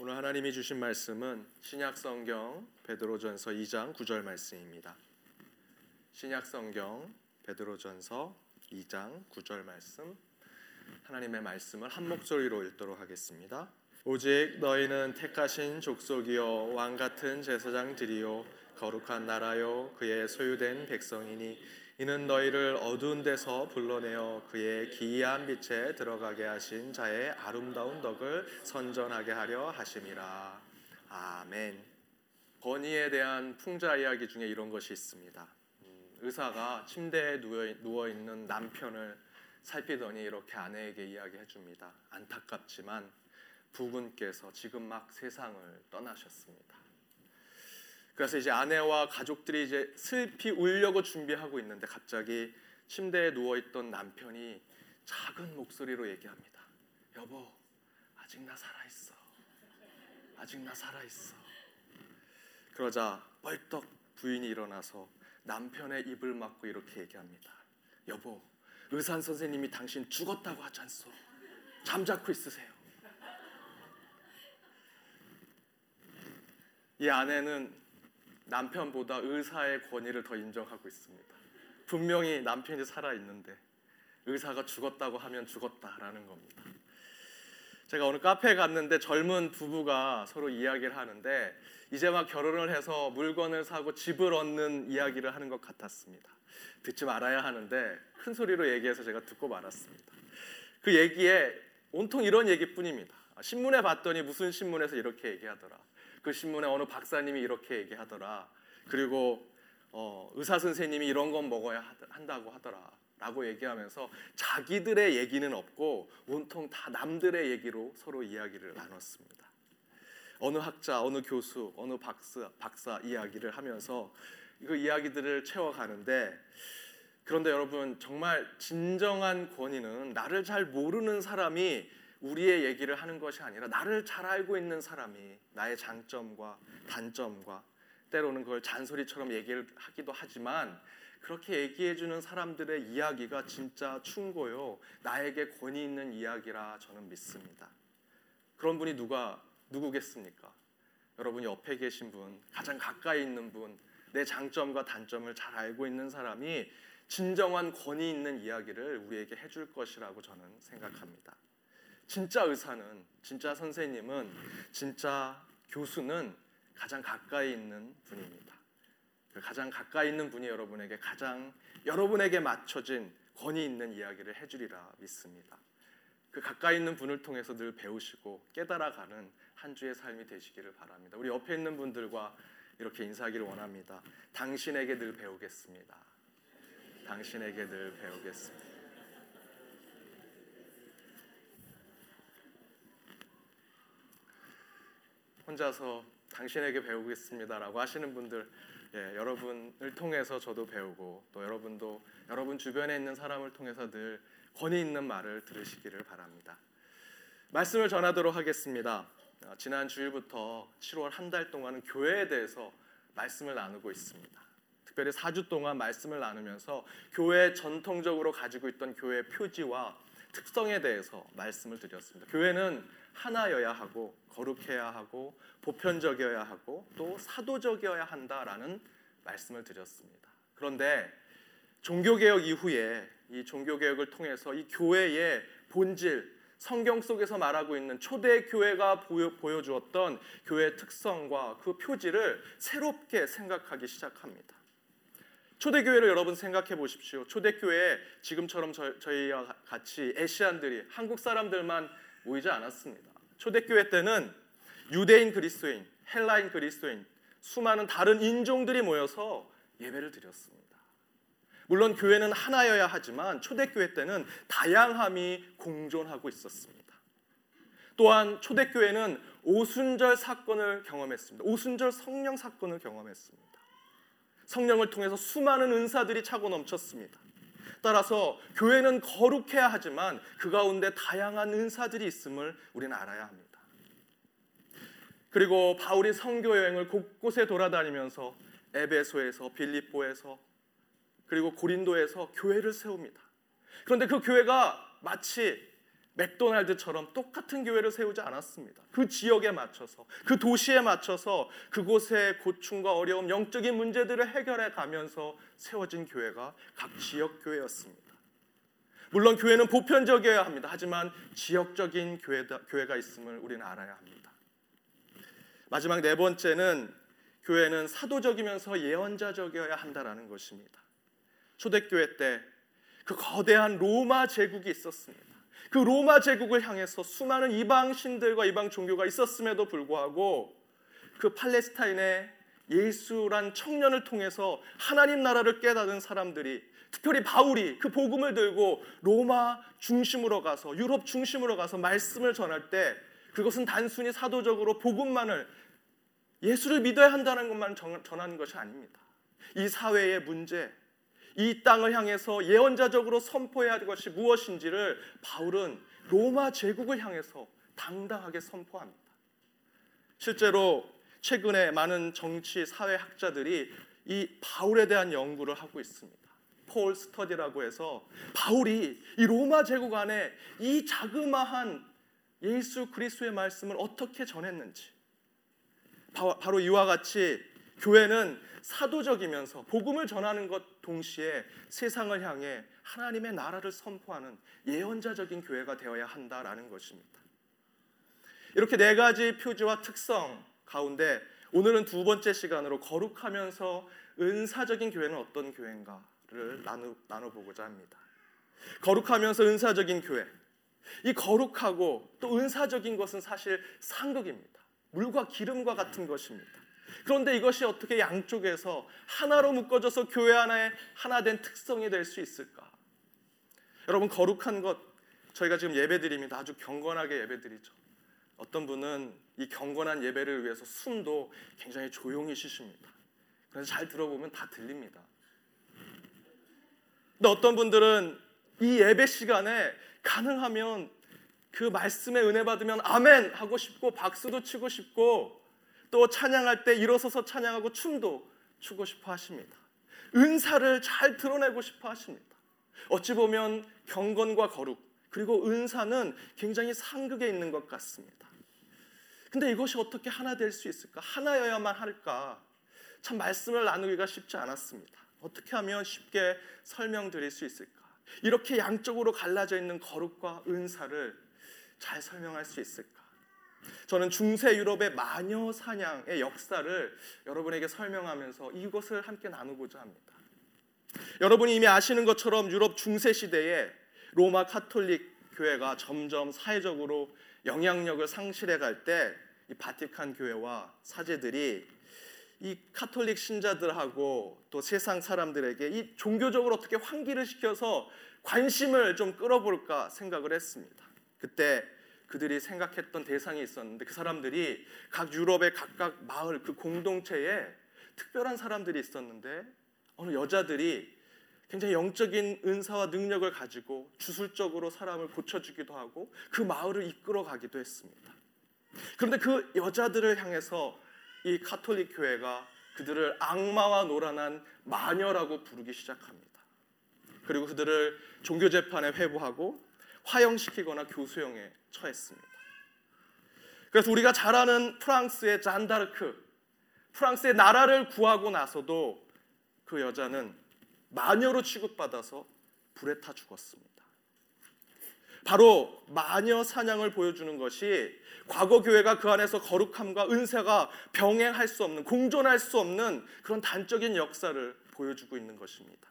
오늘 하나님이 주신 말씀은 신약 성경 베드로전서 2장 9절 말씀입니다. 신약 성경 베드로전서 2장 9절 말씀 하나님의 말씀을 한 목소리로 읽도록 하겠습니다. 오직 너희는 택하신 족속이요 왕 같은 제사장들이요 거룩한 나라요 그의 소유된 백성이니 이는 너희를 어두운 데서 불러내어 그의 기이한 빛에 들어가게 하신 자의 아름다운 덕을 선전하게 하려 하심이라. 아멘. 건의에 대한 풍자 이야기 중에 이런 것이 있습니다. 음, 의사가 침대에 누워 있는 남편을 살피더니 이렇게 아내에게 이야기해 줍니다. 안타깝지만 부군께서 지금 막 세상을 떠나셨습니다. 그래서 이제 아내와 가족들이 이제 슬피 울려고 준비하고 있는데 갑자기 침대에 누워 있던 남편이 작은 목소리로 얘기합니다. 여보, 아직 나 살아 있어. 아직 나 살아 있어. 그러자 벌떡 부인이 일어나서 남편의 입을 막고 이렇게 얘기합니다. 여보, 의사 선생님이 당신 죽었다고 하지 않소? 잠자코 있으세요. 이 아내는 남편보다 의사의 권위를 더 인정하고 있습니다. 분명히 남편이 살아 있는데 의사가 죽었다고 하면 죽었다라는 겁니다. 제가 오늘 카페에 갔는데 젊은 부부가 서로 이야기를 하는데 이제 막 결혼을 해서 물건을 사고 집을 얻는 이야기를 하는 것 같았습니다. 듣지 말아야 하는데 큰 소리로 얘기해서 제가 듣고 말았습니다. 그 얘기에 온통 이런 얘기뿐입니다. 신문에 봤더니 무슨 신문에서 이렇게 얘기하더라. 그 신문에 어느 박사님이 이렇게 얘기하더라. 그리고 어, 의사 선생님이 이런 건 먹어야 한다고 하더라. 라고 얘기하면서 자기들의 얘기는 없고 온통 다 남들의 얘기로 서로 이야기를 나눴습니다. 어느 학자, 어느 교수, 어느 박사, 박사 이야기를 하면서 그 이야기들을 채워가는데 그런데 여러분 정말 진정한 권위는 나를 잘 모르는 사람이 우리의 얘기를 하는 것이 아니라 나를 잘 알고 있는 사람이 나의 장점과 단점과 때로는 그걸 잔소리처럼 얘기를 하기도 하지만 그렇게 얘기해 주는 사람들의 이야기가 진짜 충고요. 나에게 권위 있는 이야기라 저는 믿습니다. 그런 분이 누가 누구겠습니까? 여러분 옆에 계신 분, 가장 가까이 있는 분, 내 장점과 단점을 잘 알고 있는 사람이 진정한 권위 있는 이야기를 우리에게 해줄 것이라고 저는 생각합니다. 진짜 의사는, 진짜 선생님은, 진짜 교수는 가장 가까이 있는 분입니다. 그 가장 가까이 있는 분이 여러분에게 가장 여러분에게 맞춰진 권위 있는 이야기를 해주리라 믿습니다. 그 가까이 있는 분을 통해서 늘 배우시고 깨달아가는 한 주의 삶이 되시기를 바랍니다. 우리 옆에 있는 분들과 이렇게 인사하기를 원합니다. 당신에게 늘 배우겠습니다. 당신에게 늘 배우겠습니다. 혼자서 당신에게 배우겠습니다라고 하시는 분들 예, 여러분을 통해서 저도 배우고 또 여러분도 여러분 주변에 있는 사람을 통해서 늘 권위 있는 말을 들으시기를 바랍니다. 말씀을 전하도록 하겠습니다. 어, 지난 주일부터 7월 한 달 동안은 교회에 대해서 말씀을 나누고 있습니다. 특별히 4주 동안 말씀을 나누면서 교회 전통적으로 가지고 있던 교회 표지와 특성에 대해서 말씀을 드렸습니다. 교회는 하나여야 하고 거룩해야 하고 보편적이어야 하고 또 사도적이어야 한다라는 말씀을 드렸습니다. 그런데 종교개혁 이후에 이 종교개혁을 통해서 이 교회의 본질, 성경 속에서 말하고 있는 초대 교회가 보여, 주었던 교회의 특성과 그 표지를 새롭게 생각하기 시작합니다. 초대 교회를 여러분 생각해 보십시오. 초대 교회에 지금처럼 저, 희와 같이 에시안들이 한국 사람들만 모이지 않았습니다. 초대교회 때는 유대인 그리스도인, 헬라인 그리스도인, 수많은 다른 인종들이 모여서 예배를 드렸습니다. 물론 교회는 하나여야 하지만 초대교회 때는 다양함이 공존하고 있었습니다. 또한 초대교회는 오순절 사건을 경험했습니다. 오순절 성령 사건을 경험했습니다. 성령을 통해서 수많은 은사들이 차고 넘쳤습니다. 따라서 교회는 거룩해야 하지만 그 가운데 다양한 은사들이 있음을 우리는 알아야 합니다. 그리고 바울이 선교 여행을 곳곳에 돌아다니면서 에베소에서 빌립보에서 그리고 고린도에서 교회를 세웁니다. 그런데 그 교회가 마치 맥도날드처럼 똑같은 교회를 세우지 않았습니다. 그 지역에 맞춰서, 그 도시에 맞춰서 그곳의 고충과 어려움, 영적인 문제들을 해결해 가면서 세워진 교회가 각 지역 교회였습니다. 물론 교회는 보편적이어야 합니다. 하지만 지역적인 교회다, 교회가 있음을 우리는 알아야 합니다. 마지막 네 번째는 교회는 사도적이면서 예언자적이어야 한다라는 것입니다. 초대교회 때 그 거대한 로마 제국이 있었습니다. 그 로마 제국을 향해서 수많은 이방 신들과 이방 종교가 있었음에도 불구하고 그 팔레스타인의 예수란 청년을 통해서 하나님 나라를 깨닫은 사람들이 특별히 바울이 그 복음을 들고 로마 중심으로 가서 유럽 중심으로 가서 말씀을 전할 때 그것은 단순히 사도적으로 복음만을 예수를 믿어야 한다는 것만 전하는 것이 아닙니다. 이 사회의 문제, 이 땅을 향해서 예언자적으로 선포해야 할 것이 무엇인지를 바울은 로마 제국을 향해서 당당하게 선포합니다. 실제로 최근에 많은 정치 사회학자들이 이 바울에 대한 연구를 하고 있습니다. 폴 스터디라고 해서 바울이 이 로마 제국 안에 이 자그마한 예수 그리스도의 말씀을 어떻게 전했는지 바로 이와 같이 교회는 사도적이면서 복음을 전하는 것 동시에 세상을 향해 하나님의 나라를 선포하는 예언자적인 교회가 되어야 한다라는 것입니다. 이렇게 네 가지 표지와 특성 가운데 오늘은 두 번째 시간으로 거룩하면서 은사적인 교회는 어떤 교회인가를 나누, 나눠보고자 합니다. 거룩하면서 은사적인 교회. 이 거룩하고 또 은사적인 것은 사실 상극입니다. 물과 기름과 같은 것입니다. 그런데 이것이 어떻게 양쪽에서 하나로 묶어져서 교회 하나의 하나 된 특성이 될 수 있을까? 여러분 거룩한 것 저희가 지금 예배드립니다. 아주 경건하게 예배드리죠. 어떤 분은 이 경건한 예배를 위해서 숨도 굉장히 조용히 쉬십니다. 그래서 잘 들어보면 다 들립니다. 근데 어떤 분들은 이 예배 시간에 가능하면 그 말씀에 은혜 받으면 아멘 하고 싶고 박수도 치고 싶고 또 찬양할 때 일어서서 찬양하고 춤도 추고 싶어 하십니다. 은사를 잘 드러내고 싶어 하십니다. 어찌 보면 경건과 거룩 그리고 은사는 굉장히 상극에 있는 것 같습니다. 근데 이것이 어떻게 하나 될 수 있을까? 하나여야만 할까? 참 말씀을 나누기가 쉽지 않았습니다. 어떻게 하면 쉽게 설명드릴 수 있을까? 이렇게 양쪽으로 갈라져 있는 거룩과 은사를 잘 설명할 수 있을까? 저는 중세 유럽의 마녀 사냥의 역사를 여러분에게 설명하면서 이것을 함께 나누고자 합니다. 여러분이 이미 아시는 것처럼 유럽 중세 시대에 로마 카톨릭 교회가 점점 사회적으로 영향력을 상실해 갈 때 이 바티칸 교회와 사제들이 이 카톨릭 신자들하고 또 세상 사람들에게 이 종교적으로 어떻게 환기를 시켜서 관심을 좀 끌어볼까 생각을 했습니다. 그때 그들이 생각했던 대상이 있었는데 그 사람들이 각 유럽의 각각 마을 그 공동체에 특별한 사람들이 있었는데 어느 여자들이 굉장히 영적인 은사와 능력을 가지고 주술적으로 사람을 고쳐주기도 하고 그 마을을 이끌어 가기도 했습니다. 그런데 그 여자들을 향해서 이 카톨릭 교회가 그들을 악마와 노란한 마녀라고 부르기 시작합니다. 그리고 그들을 종교 재판에 회부하고 화형시키거나 교수형에 처했습니다. 그래서 우리가 잘 아는 프랑스의 잔다르크, 프랑스의 나라를 구하고 나서도 그 여자는 마녀로 취급받아서 불에 타 죽었습니다. 바로 마녀 사냥을 보여주는 것이 과거 교회가 그 안에서 거룩함과 은사가 병행할 수 없는 공존할 수 없는 그런 단적인 역사를 보여주고 있는 것입니다.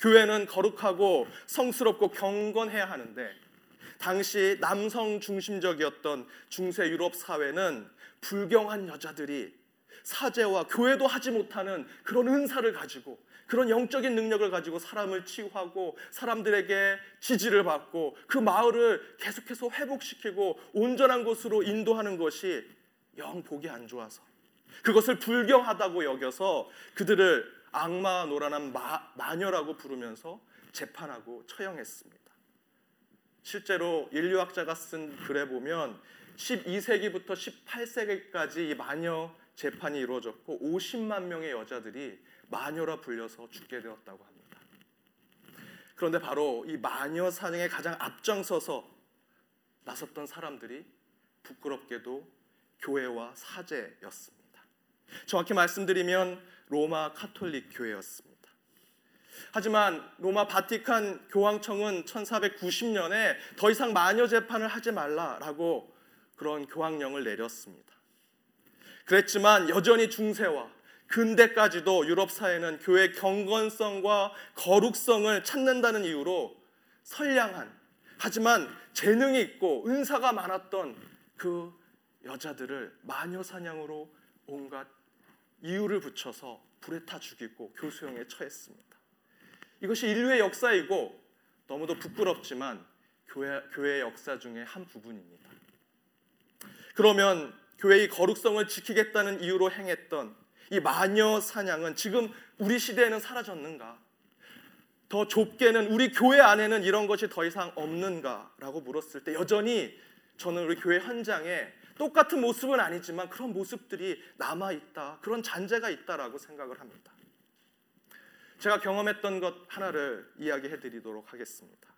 교회는 거룩하고 성스럽고 경건해야 하는데 당시 남성 중심적이었던 중세 유럽 사회는 불경한 여자들이 사제와 교회도 하지 못하는 그런 은사를 가지고 그런 영적인 능력을 가지고 사람을 치유하고 사람들에게 지지를 받고 그 마을을 계속해서 회복시키고 온전한 곳으로 인도하는 것이 영 보기 안 좋아서 그것을 불경하다고 여겨서 그들을 악마와 노란한 마, 마녀라고 부르면서 재판하고 처형했습니다. 실제로 인류학자가 쓴 글에 보면 12세기부터 18세기까지 이 마녀 재판이 이루어졌고 50만 명의 여자들이 마녀라 불려서 죽게 되었다고 합니다. 그런데 바로 이 마녀 사냥에 가장 앞장서서 나섰던 사람들이 부끄럽게도 교회와 사제였습니다. 정확히 말씀드리면 로마 카톨릭 교회였습니다. 하지만 로마 바티칸 교황청은 1490년에 더 이상 마녀 재판을 하지 말라라고 그런 교황령을 내렸습니다. 그랬지만 여전히 중세와 근대까지도 유럽 사회는 교회 경건성과 거룩성을 찾는다는 이유로 선량한 하지만 재능이 있고 은사가 많았던 그 여자들을 마녀 사냥으로 온갖 이유를 붙여서 불에 타 죽이고 교수형에 처했습니다. 이것이 인류의 역사이고 너무도 부끄럽지만 교회, 교회의 역사 중에 한 부분입니다. 그러면 교회의 거룩성을 지키겠다는 이유로 행했던 이 마녀 사냥은 지금 우리 시대에는 사라졌는가? 더 좁게는 우리 교회 안에는 이런 것이 더 이상 없는가라고 물었을 때 여전히 저는 우리 교회 현장에 똑같은 모습은 아니지만 그런 모습들이 남아 있다. 그런 잔재가 있다라고 생각을 합니다. 제가 경험했던 것 하나를 이야기해 드리도록 하겠습니다.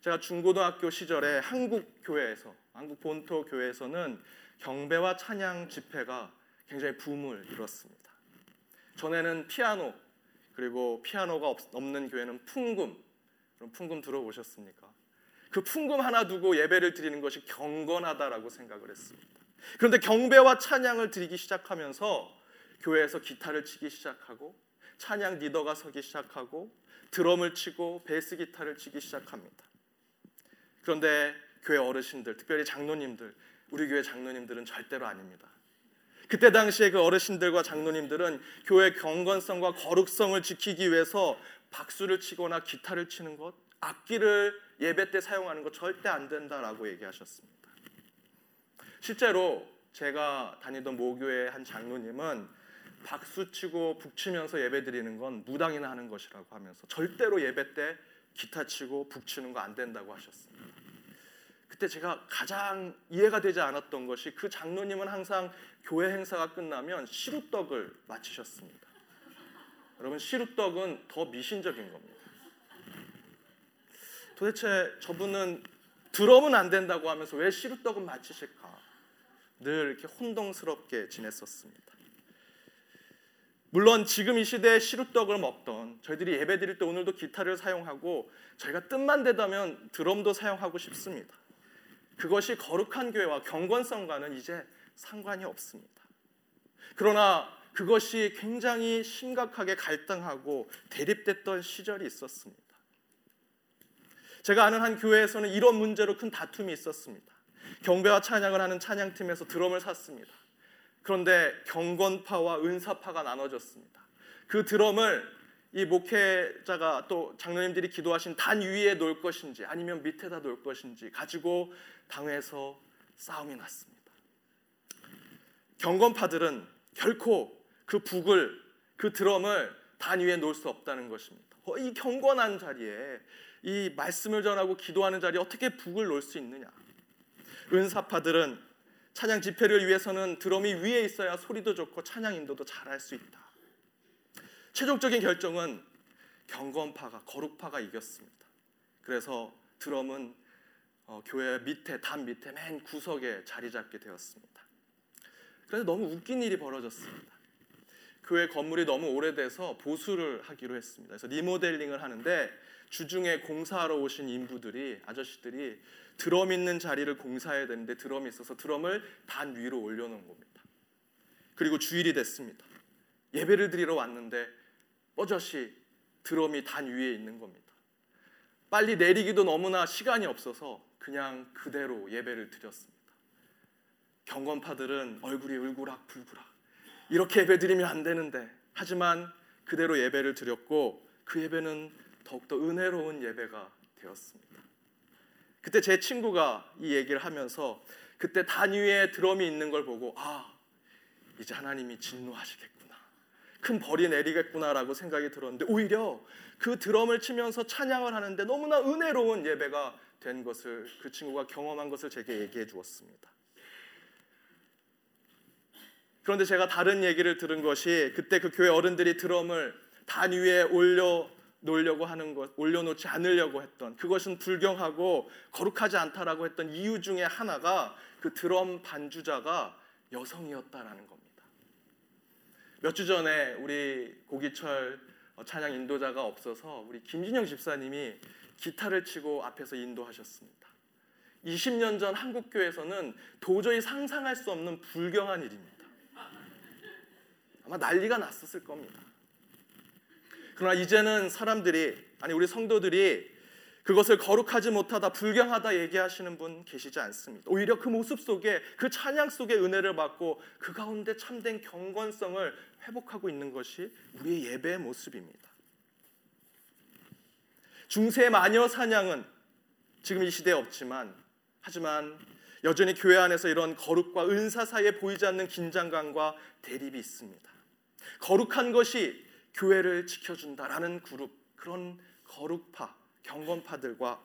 제가 중고등학교 시절에 한국 교회에서 한국 본토 교회에서는 경배와 찬양 집회가 굉장히 붐을 이뤘습니다. 전에는 피아노 그리고 피아노가 없 는 교회는 풍금 그럼 풍금 들어보셨습니까? 그 풍금 하나 두고 예배를 드리는 것이 경건하다라고 생각을 했습니다. 그런데 경배와 찬양을 드리기 시작하면서 교회에서 기타를 치기 시작하고 찬양 리더가 서기 시작하고 드럼을 치고 베이스 기타를 치기 시작합니다. 그런데 교회 어르신들, 특별히 장로님들, 우리 교회 장로님들은 절대로 아닙니다. 그때 당시에 그 어르신들과 장로님들은 교회 경건성과 거룩성을 지키기 위해서 박수를 치거나 기타를 치는 것, 악기를 예배 때 사용하는 것 절대 안 된다라고 얘기하셨습니다. 실제로 제가 다니던 모교의 한 장로님은 박수 치고 북치면서 예배 드리는 건 무당이나 하는 것이라고 하면서 절대로 예배 때 기타 치고 북치는 거 안 된다고 하셨습니다. 그때 제가 가장 이해가 되지 않았던 것이 그 장로님은 항상 교회 행사가 끝나면 시루떡을 마치셨습니다. 여러분 시루떡은 더 미신적인 겁니다. 도대체 저분은 드럼은 안 된다고 하면서 왜 시루떡은 마치실까? 늘 이렇게 혼동스럽게 지냈었습니다. 물론 지금 이 시대에 시루떡을 먹던 저희들이 예배 드릴 때 오늘도 기타를 사용하고 저희가 뜻만 되다면 드럼도 사용하고 싶습니다. 그것이 거룩한 교회와 경건성과는 이제 상관이 없습니다. 그러나 그것이 굉장히 심각하게 갈등하고 대립됐던 시절이 있었습니다. 제가 아는 한 교회에서는 이런 문제로 큰 다툼이 있었습니다. 경배와 찬양을 하는 찬양팀에서 드럼을 샀습니다. 그런데 경건파와 은사파가 나눠졌습니다. 그 드럼을 이 목회자가 또 장로님들이 기도하신 단 위에 놓을 것인지 아니면 밑에다 놓을 것인지 가지고 당회에서 싸움이 났습니다. 경건파들은 결코 그 북을 그 드럼을 단 위에 놓을 수 없다는 것입니다. 어, 이 경건한 자리에 이 말씀을 전하고 기도하는 자리에 어떻게 북을 놓을 수 있느냐? 은사파들은 찬양 집회를 위해서는 드럼이 위에 있어야 소리도 좋고 찬양 인도도 잘할 수 있다. 최종적인 결정은 경건파가 거룩파가 이겼습니다. 그래서 드럼은 어, 교회 밑에 단 밑에 맨 구석에 자리 잡게 되었습니다. 그런데 너무 웃긴 일이 벌어졌습니다. 교회 건물이 너무 오래돼서 보수를 하기로 했습니다. 그래서 리모델링을 하는데 주중에 공사하러 오신 인부들이 아저씨들이 드럼 있는 자리를 공사해야 되는데 드럼이 있어서 드럼을 단 위로 올려놓은 겁니다. 그리고 주일이 됐습니다. 예배를 드리러 왔는데 뻐젓이 드럼이 단 위에 있는 겁니다. 빨리 내리기도 너무나 시간이 없어서 그냥 그대로 예배를 드렸습니다. 경건파들은 얼굴이 울그락 불그락 이렇게 예배 드리면 안 되는데 하지만 그대로 예배를 드렸고 그 예배는 더욱더 은혜로운 예배가 되었습니다. 그때 제 친구가 이 얘기를 하면서 그때 단 위에 드럼이 있는 걸 보고 아 이제 하나님이 진노하시겠구나 큰 벌이 내리겠구나라고 생각이 들었는데 오히려 그 드럼을 치면서 찬양을 하는데 너무나 은혜로운 예배가 된 것을 그 친구가 경험한 것을 제게 얘기해 주었습니다. 그런데 제가 다른 얘기를 들은 것이 그때 그 교회 어른들이 드럼을 단 위에 올려 놓으려고 하는 것, 올려놓지 않으려고 했던 그것은 불경하고 거룩하지 않다라고 했던 이유 중에 하나가 그 드럼 반주자가 여성이었다라는 겁니다. 몇 주 전에 우리 고기철 찬양 인도자가 없어서 우리 김진영 집사님이 기타를 치고 앞에서 인도하셨습니다. 20년 전 한국 교회에서는 도저히 상상할 수 없는 불경한 일입니다. 아마 난리가 났었을 겁니다. 그러나 이제는 사람들이 아니 우리 성도들이 그것을 거룩하지 못하다 불경하다 얘기하시는 분 계시지 않습니다. 오히려 그 모습 속에 그 찬양 속에 은혜를 받고 그 가운데 참된 경건성을 회복하고 있는 것이 우리의 예배의 모습입니다. 중세 마녀 사냥은 지금 이 시대에 없지만 하지만 여전히 교회 안에서 이런 거룩과 은사 사이에 보이지 않는 긴장감과 대립이 있습니다. 거룩한 것이 교회를 지켜준다라는 그룹 그런 거룩파 경건파들과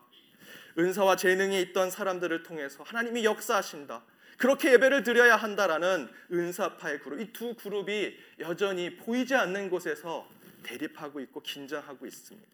은사와 재능이 있던 사람들을 통해서 하나님이 역사하신다. 그렇게 예배를 드려야 한다라는 은사파의 그룹 이 두 그룹이 여전히 보이지 않는 곳에서 대립하고 있고 긴장하고 있습니다.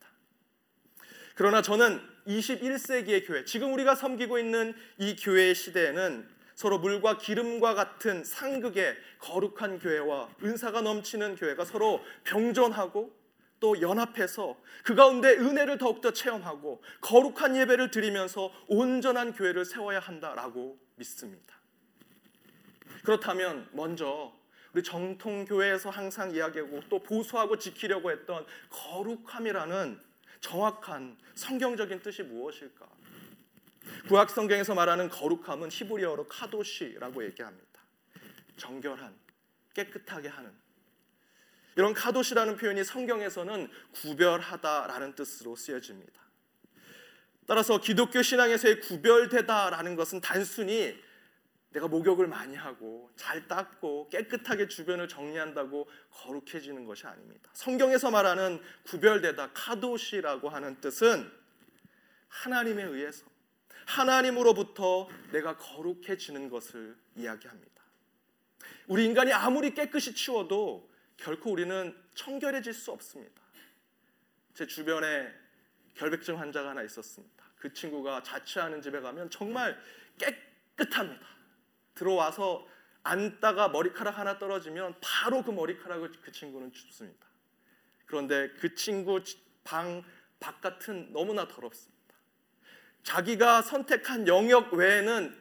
그러나 저는 21세기의 교회, 지금 우리가 섬기고 있는 이 교회의 시대에는 서로 물과 기름과 같은 상극의 거룩한 교회와 은사가 넘치는 교회가 서로 병존하고 또 연합해서 그 가운데 은혜를 더욱더 체험하고 거룩한 예배를 드리면서 온전한 교회를 세워야 한다라고 믿습니다. 그렇다면 먼저 우리 정통 교회에서 항상 이야기하고 또 보수하고 지키려고 했던 거룩함이라는 정확한 성경적인 뜻이 무엇일까? 구약 성경에서 말하는 거룩함은 히브리어로 카도시라고 얘기합니다. 정결한, 깨끗하게 하는. 이런 카도시라는 표현이 성경에서는 구별하다라는 뜻으로 쓰여집니다. 따라서 기독교 신앙에서의 구별되다라는 것은 단순히 내가 목욕을 많이 하고 잘 닦고 깨끗하게 주변을 정리한다고 거룩해지는 것이 아닙니다. 성경에서 말하는 구별되다 카도시라고 하는 뜻은 하나님에 의해서 하나님으로부터 내가 거룩해지는 것을 이야기합니다. 우리 인간이 아무리 깨끗이 치워도 결코 우리는 청결해질 수 없습니다. 제 주변에 결백증 환자가 하나 있었습니다. 그 친구가 자취하는 집에 가면 정말 깨끗합니다. 들어와서 앉다가 머리카락 하나 떨어지면 바로 그 머리카락을 그 친구는 줍습니다. 그런데 그 친구 방 바깥은 너무나 더럽습니다. 자기가 선택한 영역 외에는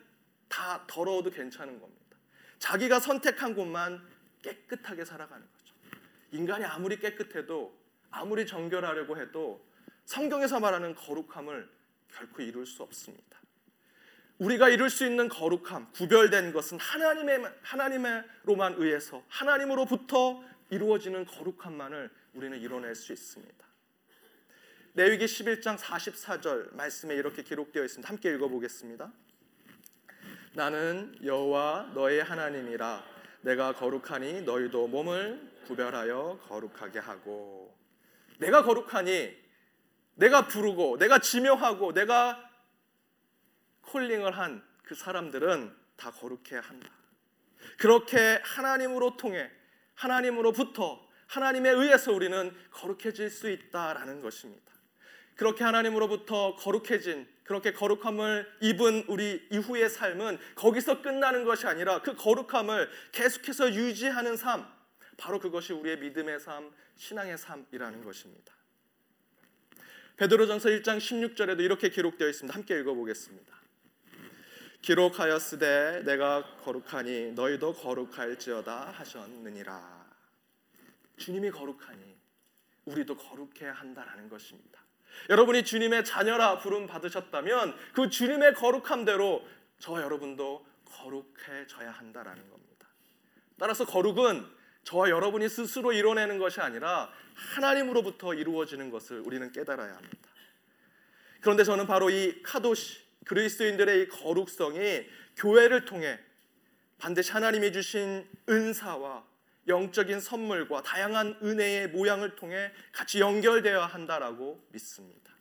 다 더러워도 괜찮은 겁니다. 자기가 선택한 곳만 깨끗하게 살아가는 거죠. 인간이 아무리 깨끗해도 아무리 정결하려고 해도 성경에서 말하는 거룩함을 결코 이룰 수 없습니다. 우리가 이룰 수 있는 거룩함, 구별된 것은 하나님의 하나님으로만 의해서 하나님으로부터 이루어지는 거룩함만을 우리는 이뤄낼 수 있습니다. 레위기 11장 44절 말씀에 이렇게 기록되어 있습니다. 함께 읽어보겠습니다. 나는 여호와 너의 하나님이라 내가 거룩하니 너희도 몸을 구별하여 거룩하게 하고 내가 거룩하니 내가 부르고 내가 지명하고 내가 콜링을 한 그 사람들은 다 거룩해야 한다. 그렇게 하나님으로 통해 하나님으로부터 하나님에 의해서 우리는 거룩해질 수 있다라는 것입니다. 그렇게 하나님으로부터 거룩해진 그렇게 거룩함을 입은 우리 이후의 삶은 거기서 끝나는 것이 아니라 그 거룩함을 계속해서 유지하는 삶, 바로 그것이 우리의 믿음의 삶, 신앙의 삶이라는 것입니다. 베드로전서 1장 16절에도 이렇게 기록되어 있습니다. 함께 읽어보겠습니다. 기록하였으되 내가 거룩하니 너희도 거룩할지어다 하셨느니라. 주님이 거룩하니 우리도 거룩해야 한다라는 것입니다. 여러분이 주님의 자녀라 부름 받으셨다면 그 주님의 거룩함대로 저 여러분도 거룩해져야 한다라는 겁니다. 따라서 거룩은 저와 여러분이 스스로 이뤄내는 것이 아니라 하나님으로부터 이루어지는 것을 우리는 깨달아야 합니다. 그런데 저는 바로 이 카도시 그리스도인들의 이 거룩성이 교회를 통해 반드시 하나님이 주신 은사와 영적인 선물과 다양한 은혜의 모양을 통해 같이 연결되어야 한다라고 믿습니다.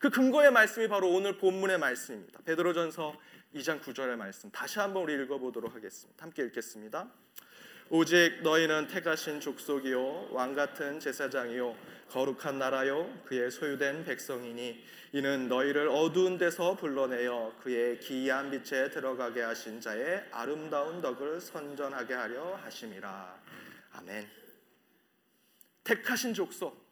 그 근거의 말씀이 바로 오늘 본문의 말씀입니다. 베드로전서 2장 9절의 말씀 다시 한번 우리 읽어보도록 하겠습니다. 함께 읽겠습니다. 오직 너희는 택하신 족속이요 왕 같은 제사장이요 거룩한 나라요 그의 소유된 백성이니 이는 너희를 어두운 데서 불러내어 그의 기이한 빛에 들어가게 하신 자의 아름다운 덕을 선전하게 하려 하심이라 아멘. 택하신 족속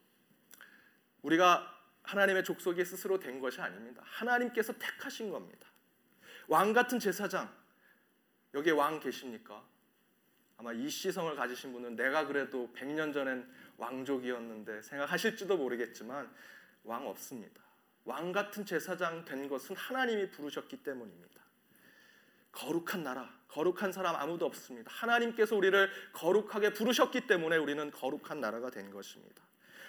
우리가 하나님의 족속이 스스로 된 것이 아닙니다. 하나님께서 택하신 겁니다. 왕 같은 제사장 여기에 왕 계십니까? 아마 이 시성을 가지신 분은 내가 그래도 100년 전엔 왕족이었는데 생각하실지도 모르겠지만 왕 없습니다. 왕 같은 제사장 된 것은 하나님이 부르셨기 때문입니다. 거룩한 나라, 거룩한 사람 아무도 없습니다. 하나님께서 우리를 거룩하게 부르셨기 때문에 우리는 거룩한 나라가 된 것입니다.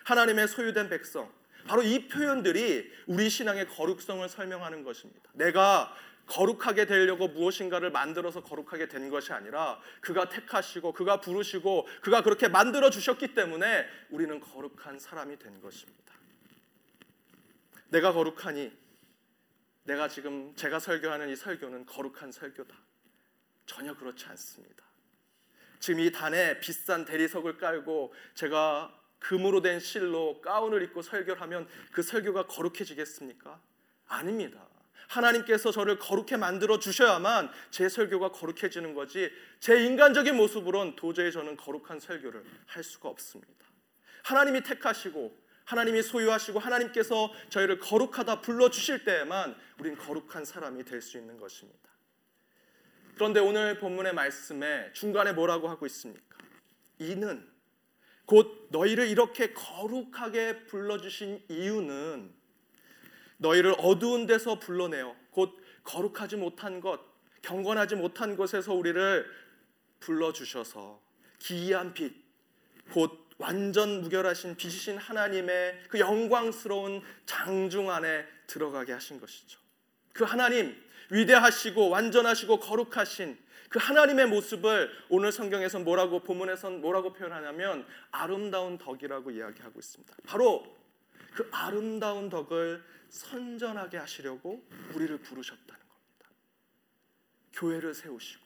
하나님의 소유된 백성, 바로 이 표현들이 우리 신앙의 거룩성을 설명하는 것입니다. 내가 거룩하게 되려고 무엇인가를 만들어서 거룩하게 된 것이 아니라 그가 택하시고 그가 부르시고 그가 그렇게 만들어 주셨기 때문에 우리는 거룩한 사람이 된 것입니다. 내가 거룩하니 내가 지금 제가 설교하는 이 설교는 거룩한 설교다. 전혀 그렇지 않습니다. 지금 이 단에 비싼 대리석을 깔고 제가 금으로 된 실로 가운을 입고 설교를 하면 그 설교가 거룩해지겠습니까? 아닙니다. 하나님께서 저를 거룩해 만들어 주셔야만 제 설교가 거룩해지는 거지 제 인간적인 모습으로는 도저히 저는 거룩한 설교를 할 수가 없습니다. 하나님이 택하시고 하나님이 소유하시고 하나님께서 저희를 거룩하다 불러 주실 때에만 우린 거룩한 사람이 될 수 있는 것입니다. 그런데 오늘 본문의 말씀에 중간에 뭐라고 하고 있습니까? 이는 곧 너희를 이렇게 거룩하게 불러 주신 이유는 너희를 어두운 데서 불러내어 곧 거룩하지 못한 것, 경건하지 못한 곳에서 우리를 불러 주셔서 기이한 빛, 곧 완전 무결하신 빛이신 하나님의 그 영광스러운 장중 안에 들어가게 하신 것이죠. 그 하나님, 위대하시고 완전하시고 거룩하신 그 하나님의 모습을 오늘 성경에서 뭐라고 본문에선 뭐라고 표현하냐면 아름다운 덕이라고 이야기하고 있습니다. 바로 그 아름다운 덕을 선전하게 하시려고 우리를 부르셨다는 겁니다. 교회를 세우시고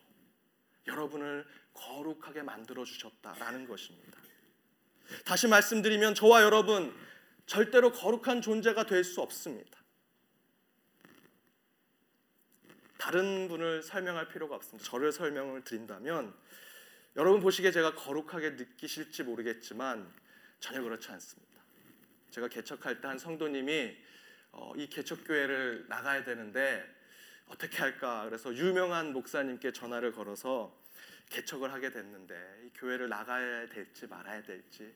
여러분을 거룩하게 만들어 주셨다라는 것입니다. 다시 말씀드리면 저와 여러분 절대로 거룩한 존재가 될 수 없습니다. 다른 분을 설명할 필요가 없습니다. 저를 설명을 드린다면 여러분 보시기에 제가 거룩하게 느끼실지 모르겠지만 전혀 그렇지 않습니다. 제가 개척할 때 한 성도님이 어, 이 개척교회를 나가야 되는데 어떻게 할까? 그래서 유명한 목사님께 전화를 걸어서 개척을 하게 됐는데 이 교회를 나가야 될지 말아야 될지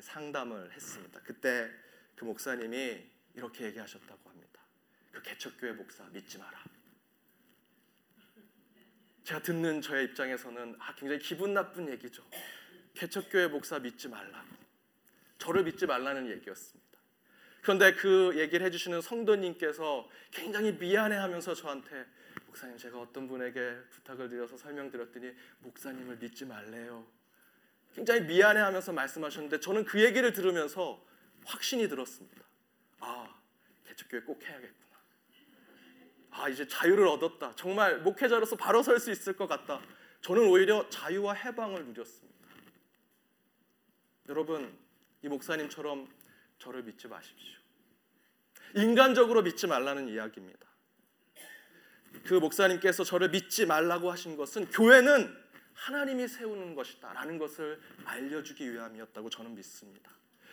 상담을 했습니다. 그때 그 목사님이 이렇게 얘기하셨다고 합니다. 그 개척교회 목사 믿지 마라. 제가 듣는 저의 입장에서는 아, 굉장히 기분 나쁜 얘기죠. 개척교회 목사 믿지 말라고. 저를 믿지 말라는 얘기였습니다. 그런데 그 얘기를 해주시는 성도님께서 굉장히 미안해하면서 저한테 목사님 제가 어떤 분에게 부탁을 드려서 설명드렸더니 목사님을 믿지 말래요. 굉장히 미안해하면서 말씀하셨는데 저는 그 얘기를 들으면서 확신이 들었습니다. 아 개척교회 꼭 해야겠구나. 아, 이제 자유를 얻었다. 정말 목회자로서 바로 설 수 있을 것 같다. 저는 오히려 자유와 해방을 누렸습니다. 여러분, 이 목사님처럼 저를 믿지 마십시오. 인간적으로 믿지 말라는 이야기입니다. 그 목사님께서 저를 믿지 말라고 하신 것은 교회는 하나님이 세우는 것이다라는 것을 알려주기 위함이었다고 저는 믿습니다.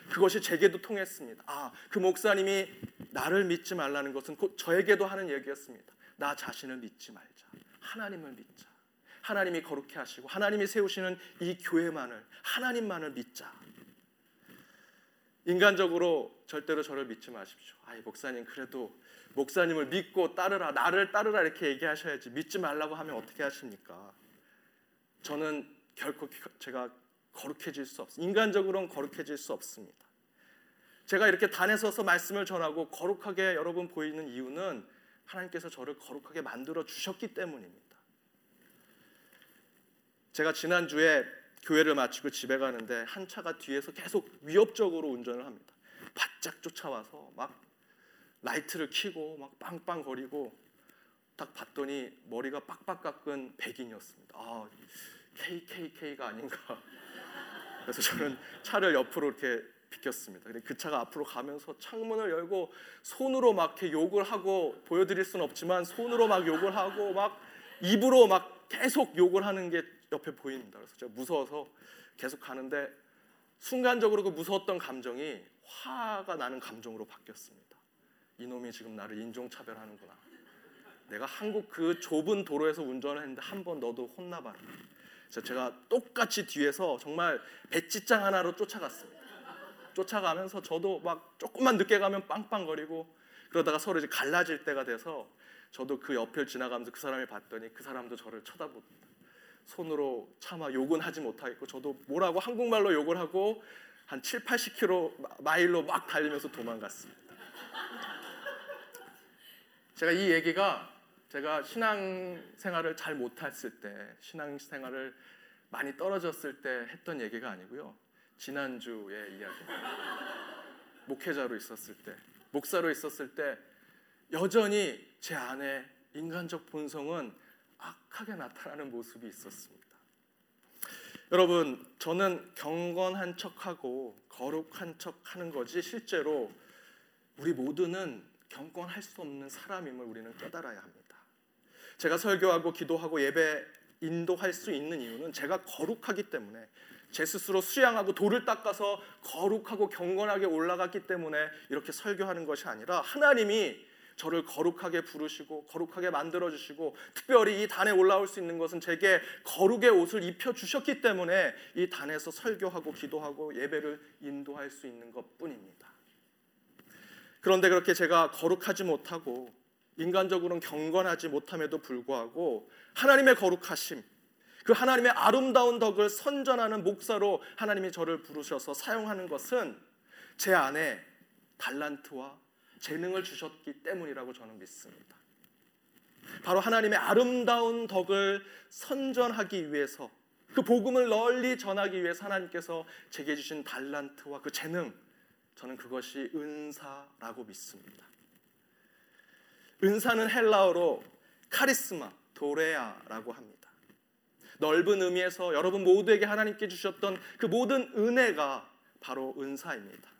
그것이 제게도 통했습니다. 아, 그 목사님이 나를 믿지 말라는 것은 곧 저에게도 하는 얘기였습니다. 나 자신을 믿지 말자. 하나님을 믿자. 하나님이 거룩해 하시고 하나님이 세우시는 이 교회만을 하나님만을 믿자. 인간적으로 절대로 저를 믿지 마십시오. 아이 목사님 그래도 목사님을 믿고 따르라 나를 따르라 이렇게 얘기하셔야지 믿지 말라고 하면 어떻게 하십니까? 저는 결코 제가 거룩해질 수 없습니다. 인간적으로는 거룩해질 수 없습니다. 제가 이렇게 단에 서서 말씀을 전하고 거룩하게 여러분 보이는 이유는 하나님께서 저를 거룩하게 만들어 주셨기 때문입니다. 제가 지난주에 교회를 마치고 집에 가는데 한 차가 뒤에서 계속 위협적으로 운전을 합니다. 바짝 쫓아와서 막 라이트를 켜고 막 빵빵거리고 딱 봤더니 머리가 빡빡 깎은 백인이었습니다. 아, KKK가 아닌가. 그래서 저는 차를 옆으로 이렇게 비켰습니다. 근데 그 차가 앞으로 가면서 창문을 열고 손으로 막 이렇게 욕을 하고 보여드릴 수는 없지만 손으로 막 욕을 하고 막 입으로 막 계속 욕을 하는 게 옆에 보입니다. 그래서 제가 무서워서 계속 가는데 순간적으로 그 무서웠던 감정이 화가 나는 감정으로 바뀌었습니다. 이놈이 지금 나를 인종차별하는구나. 내가 한국 그 좁은 도로에서 운전을 했는데 한 번 너도 혼나봐라. 그래서 제가 똑같이 뒤에서 정말 배지장 하나로 쫓아갔습니다. 쫓아가면서 저도 막 조금만 늦게 가면 빵빵거리고 그러다가 서로 이제 갈라질 때가 돼서 저도 그 옆을 지나가면서 그 사람을 봤더니 그 사람도 저를 쳐다봅니다. 손으로 차마 욕은 하지 못하겠고 저도 뭐라고 한국말로 욕을 하고 한 7, 80km 마일로 막 달리면서 도망갔습니다. 제가 이 얘기가 제가 신앙 생활을 잘 못했을 때, 신앙 생활을 많이 떨어졌을 때 했던 얘기가 아니고요. 지난주의 이야기입니다. 목회자로 있었을 때, 목사로 있었을 때 여전히 제 안에 인간적 본성은 악하게 나타나는 모습이 있었습니다. 여러분, 저는 경건한 척하고 거룩한 척하는 거지 실제로 우리 모두는 경건할 수 없는 사람임을 우리는 깨달아야 합니다. 제가 설교하고 기도하고 예배 인도할 수 있는 이유는 제가 거룩하기 때문에 제 스스로 수양하고 돌을 닦아서 거룩하고 경건하게 올라갔기 때문에 이렇게 설교하는 것이 아니라 하나님이 저를 거룩하게 부르시고 거룩하게 만들어 주시고 특별히 이 단에 올라올 수 있는 것은 제게 거룩의 옷을 입혀 주셨기 때문에 이 단에서 설교하고 기도하고 예배를 인도할 수 있는 것뿐입니다. 그런데 그렇게 제가 거룩하지 못하고 인간적으로는 경건하지 못함에도 불구하고 하나님의 거룩하심 그 하나님의 아름다운 덕을 선전하는 목사로 하나님이 저를 부르셔서 사용하는 것은 제 안에 달란트와 재능을 주셨기 때문이라고 저는 믿습니다. 바로 하나님의 아름다운 덕을 선전하기 위해서 그 복음을 널리 전하기 위해서 하나님께서 제게 주신 달란트와 그 재능 저는 그것이 은사라고 믿습니다. 은사는 헬라어로 카리스마, 도레아라고 합니다. 넓은 의미에서 여러분 모두에게 하나님께 주셨던 그 모든 은혜가 바로 은사입니다.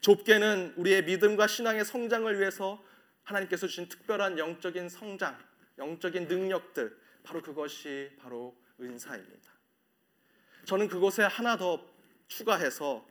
좁게는 우리의 믿음과 신앙의 성장을 위해서 하나님께서 주신 특별한 영적인 성장, 영적인 능력들, 바로 그것이 바로 은사입니다. 저는 그곳에 하나 더 추가해서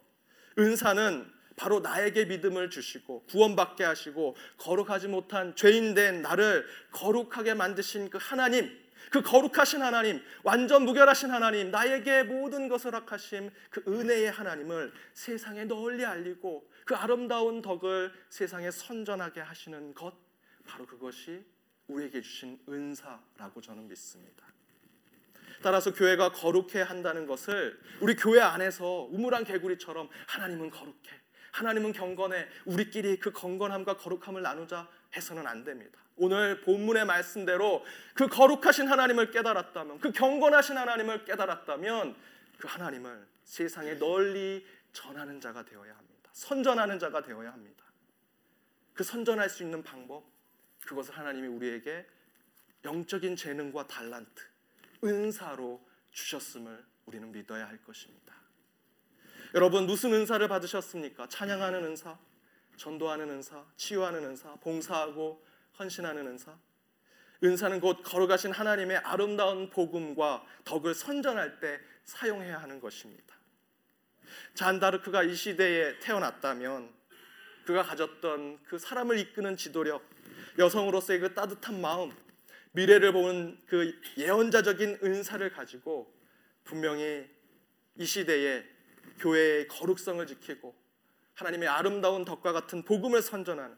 은사는 바로 나에게 믿음을 주시고 구원받게 하시고 거룩하지 못한 죄인 된 나를 거룩하게 만드신 그 하나님, 그 거룩하신 하나님, 완전 무결하신 하나님, 나에게 모든 것을 허락하심 그 은혜의 하나님을 세상에 널리 알리고 그 아름다운 덕을 세상에 선전하게 하시는 것 바로 그것이 우리에게 주신 은사라고 저는 믿습니다. 따라서 교회가 거룩해 한다는 것을 우리 교회 안에서 우물한 개구리처럼 하나님은 거룩해. 하나님은 경건해. 우리끼리 그 경건함과 거룩함을 나누자 해서는 안 됩니다. 오늘 본문의 말씀대로 그 거룩하신 하나님을 깨달았다면, 그 경건하신 하나님을 깨달았다면, 그 하나님을 세상에 널리 전하는 자가 되어야 합니다. 선전하는 자가 되어야 합니다. 그 선전할 수 있는 방법, 그것을 하나님이 우리에게 영적인 재능과 달란트, 은사로 주셨음을 우리는 믿어야 할 것입니다. 여러분 무슨 은사를 받으셨습니까? 찬양하는 은사, 전도하는 은사, 치유하는 은사, 봉사하고 헌신하는 은사. 은사는 곧 걸어가신 하나님의 아름다운 복음과 덕을 선전할 때 사용해야 하는 것입니다. 잔다르크가 이 시대에 태어났다면 그가 가졌던 그 사람을 이끄는 지도력, 여성으로서의 그 따뜻한 마음, 미래를 보는 그 예언자적인 은사를 가지고 분명히 이 시대에 교회의 거룩성을 지키고 하나님의 아름다운 덕과 같은 복음을 선전하는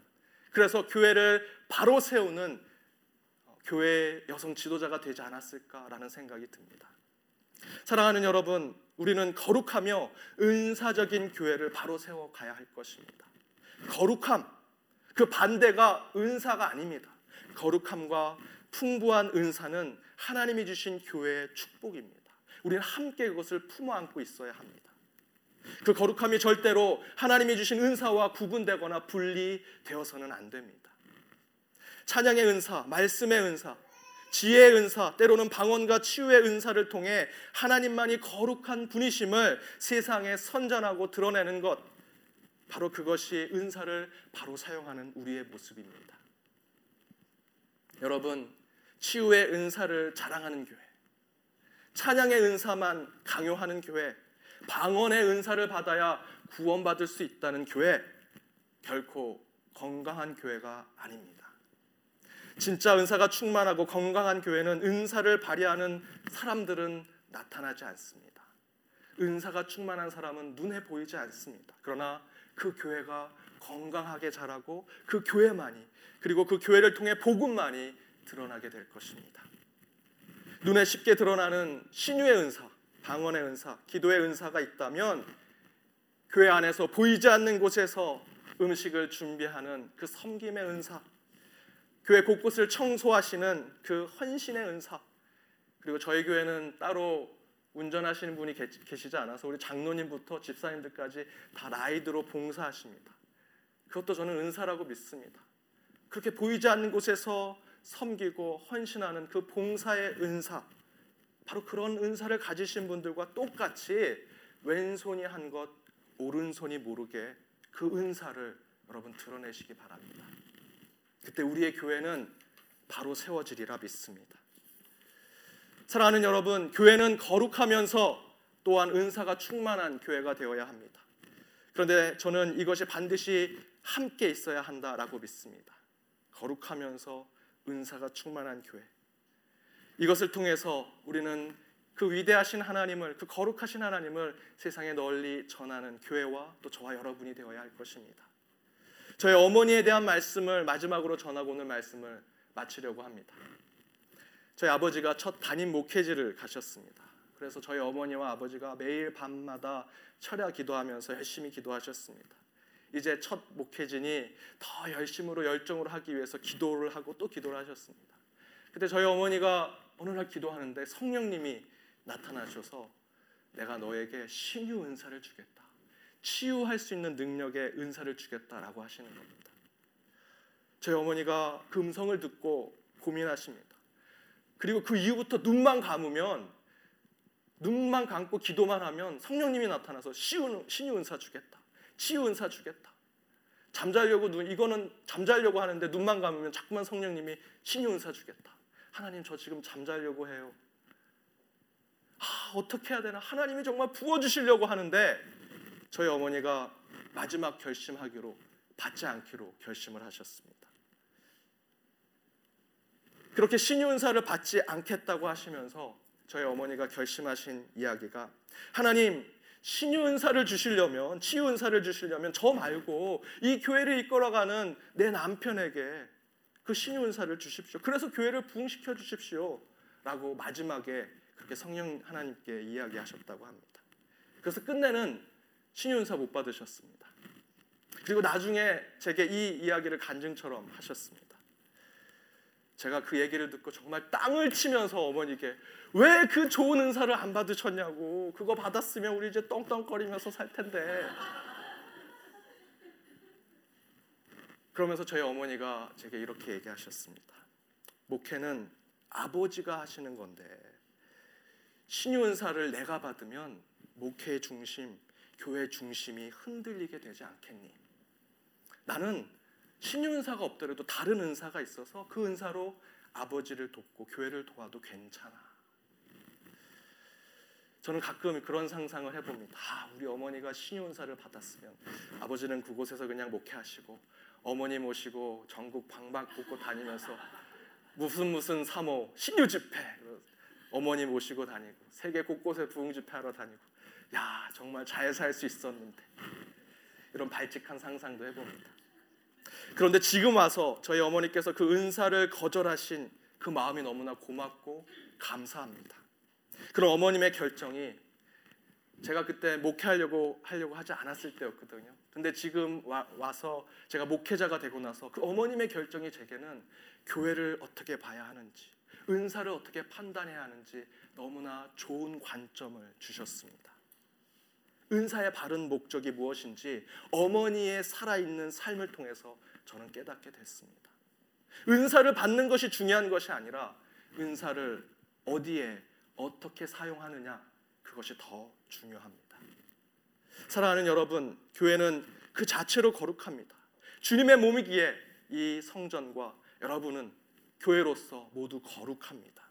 그래서 교회를 바로 세우는 교회 여성 지도자가 되지 않았을까라는 생각이 듭니다. 사랑하는 여러분, 우리는 거룩하며 은사적인 교회를 바로 세워 가야 할 것입니다. 거룩함, 그 반대가 은사가 아닙니다. 거룩함과 풍부한 은사는 하나님이 주신 교회의 축복입니다. 우리는 함께 그것을 품어 안고 있어야 합니다. 그 거룩함이 절대로 하나님이 주신 은사와 구분되거나 분리되어서는 안 됩니다. 찬양의 은사, 말씀의 은사, 지혜의 은사, 때로는 방언과 치유의 은사를 통해 하나님만이 거룩한 분이심을 세상에 선전하고 드러내는 것, 바로 그것이 은사를 바로 사용하는 우리의 모습입니다. 여러분, 치유의 은사를 자랑하는 교회, 찬양의 은사만 강요하는 교회, 방언의 은사를 받아야 구원받을 수 있다는 교회, 결코 건강한 교회가 아닙니다. 진짜 은사가 충만하고 건강한 교회는 은사를 발휘하는 사람들은 나타나지 않습니다. 은사가 충만한 사람은 눈에 보이지 않습니다. 그러나 그 교회가 건강하게 자라고 그 교회만이 그리고 그 교회를 통해 복음만이 드러나게 될 것입니다. 눈에 쉽게 드러나는 신유의 은사, 방언의 은사, 기도의 은사가 있다면 교회 안에서 보이지 않는 곳에서 음식을 준비하는 그 섬김의 은사, 교회 곳곳을 청소하시는 그 헌신의 은사, 그리고 저희 교회는 따로 운전하시는 분이 계시지 않아서 우리 장로님부터 집사님들까지 다 라이드로 봉사하십니다. 그것도 저는 은사라고 믿습니다. 그렇게 보이지 않는 곳에서 섬기고 헌신하는 그 봉사의 은사, 바로 그런 은사를 가지신 분들과 똑같이 왼손이 한 것, 오른손이 모르게 그 은사를 여러분 드러내시기 바랍니다. 그때 우리의 교회는 바로 세워지리라 믿습니다. 사랑하는 여러분, 교회는 거룩하면서 또한 은사가 충만한 교회가 되어야 합니다. 그런데 저는 이것이 반드시 함께 있어야 한다라고 믿습니다. 거룩하면서 은사가 충만한 교회. 이것을 통해서 우리는 그 위대하신 하나님을 그 거룩하신 하나님을 세상에 널리 전하는 교회와 또 저와 여러분이 되어야 할 것입니다. 저희 어머니에 대한 말씀을 마지막으로 전하고 오늘 말씀을 마치려고 합니다. 저희 아버지가 첫 담임 목회지를 가셨습니다. 그래서 저희 어머니와 아버지가 매일 밤마다 철야 기도하면서 열심히 기도하셨습니다. 이제 첫 목회진이 더 열심으로 열정으로 하기 위해서 기도를 하고 또 기도를 하셨습니다. 그때 저희 어머니가 어느 날 기도하는데 성령님이 나타나셔서 내가 너에게 신유 은사를 주겠다. 치유할 수 있는 능력의 은사를 주겠다라고 하시는 겁니다. 저희 어머니가 그 음성을 듣고 고민하십니다. 그리고 그 이후부터 눈만 감으면 눈만 감고 기도만 하면 성령님이 나타나서 신유 은사 주겠다. 치유 은사 주겠다. 잠자려고 눈 이거는 잠자려고 하는데 눈만 감으면 자꾸만 성령님이 신유 은사 주겠다. 하나님 저 지금 잠자려고 해요. 아, 어떻게 해야 되나? 하나님이 정말 부어 주시려고 하는데 저희 어머니가 마지막 결심하기로 받지 않기로 결심을 하셨습니다. 그렇게 신유은사를 받지 않겠다고 하시면서 저희 어머니가 결심하신 이야기가 하나님 신유은사를 주시려면 치유은사를 주시려면 저 말고 이 교회를 이끌어가는 내 남편에게 그 신유 은사를 주십시오. 그래서 교회를 부흥시켜 주십시오. 라고 마지막에 그렇게 성령 하나님께 이야기하셨다고 합니다. 그래서 끝내는 신유 은사 못 받으셨습니다. 그리고 나중에 제게 이 이야기를 간증처럼 하셨습니다. 제가 그 얘기를 듣고 정말 땅을 치면서 어머니께 왜 그 좋은 은사를 안 받으셨냐고 그거 받았으면 우리 이제 떵떵거리면서 살 텐데 그러면서 저희 어머니가 제게 이렇게 얘기하셨습니다 목회는 아버지가 하시는 건데 신유 은사를 내가 받으면 목회 중심, 교회 중심이 흔들리게 되지 않겠니? 나는 신유 은사가 없더라도 다른 은사가 있어서 그 은사로 아버지를 돕고 교회를 도와도 괜찮아. 저는 가끔 그런 상상을 해봅니다. 아, 우리 어머니가 신유 은사를 받았으면 아버지는 그곳에서 그냥 목회하시고 어머니 모시고 전국 방방곡곡 다니면서 무슨 무슨 사모 신유 집회 어머니 모시고 다니고 세계 곳곳에 부흥 집회하러 다니고 야 정말 잘 살 수 있었는데 이런 발칙한 상상도 해봅니다. 그런데 지금 와서 저희 어머니께서 그 은사를 거절하신 그 마음이 너무나 고맙고 감사합니다. 그런 어머님의 결정이 제가 그때 목회하려고 하려고 하지 않았을 때였거든요. 근데 지금 와, 와서 제가 목회자가 되고 나서 그 어머님의 결정이 제게는 교회를 어떻게 봐야 하는지, 은사를 어떻게 판단해야 하는지 너무나 좋은 관점을 주셨습니다. 은사의 바른 목적이 무엇인지 어머니의 살아있는 삶을 통해서 저는 깨닫게 됐습니다. 은사를 받는 것이 중요한 것이 아니라 은사를 어디에 어떻게 사용하느냐 그것이 더 중요합니다. 사랑하는 여러분, 교회는 그 자체로 거룩합니다. 주님의 몸이기에 이 성전과 여러분은 교회로서 모두 거룩합니다.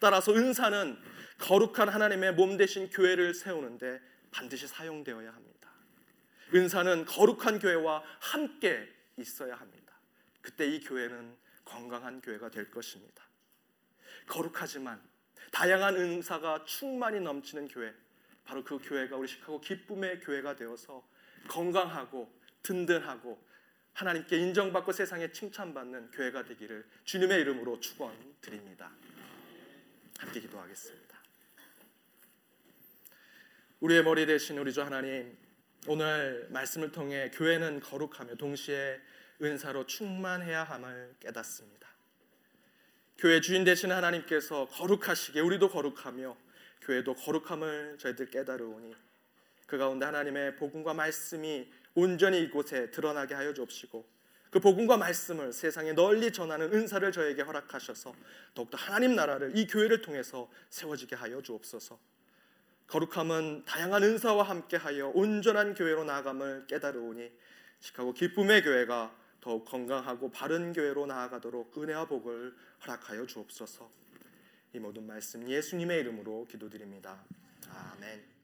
따라서 은사는 거룩한 하나님의 몸 대신 교회를 세우는데 반드시 사용되어야 합니다. 은사는 거룩한 교회와 함께 있어야 합니다. 그때 이 교회는 건강한 교회가 될 것입니다. 거룩하지만 다양한 은사가 충만히 넘치는 교회, 바로 그 교회가 우리 시카고 기쁨의 교회가 되어서 건강하고 든든하고 하나님께 인정받고 세상에 칭찬받는 교회가 되기를 주님의 이름으로 축원드립니다. 함께 기도하겠습니다. 우리의 머리 대신 우리 주 하나님 오늘 말씀을 통해 교회는 거룩하며 동시에 은사로 충만해야 함을 깨닫습니다. 교회 주인 되신 하나님께서 거룩하시게 우리도 거룩하며 교회도 거룩함을 저희들 깨달으오니 그 가운데 하나님의 복음과 말씀이 온전히 이곳에 드러나게 하여 주옵시고 그 복음과 말씀을 세상에 널리 전하는 은사를 저에게 허락하셔서 더욱더 하나님 나라를 이 교회를 통해서 세워지게 하여 주옵소서. 거룩함은 다양한 은사와 함께하여 온전한 교회로 나아감을 깨달으오니 시카고 기쁨의 교회가 더욱 건강하고 바른 교회로 나아가도록 은혜와 복을 허락하여 주옵소서. 이 모든 말씀 예수님의 이름으로 기도드립니다. 아멘.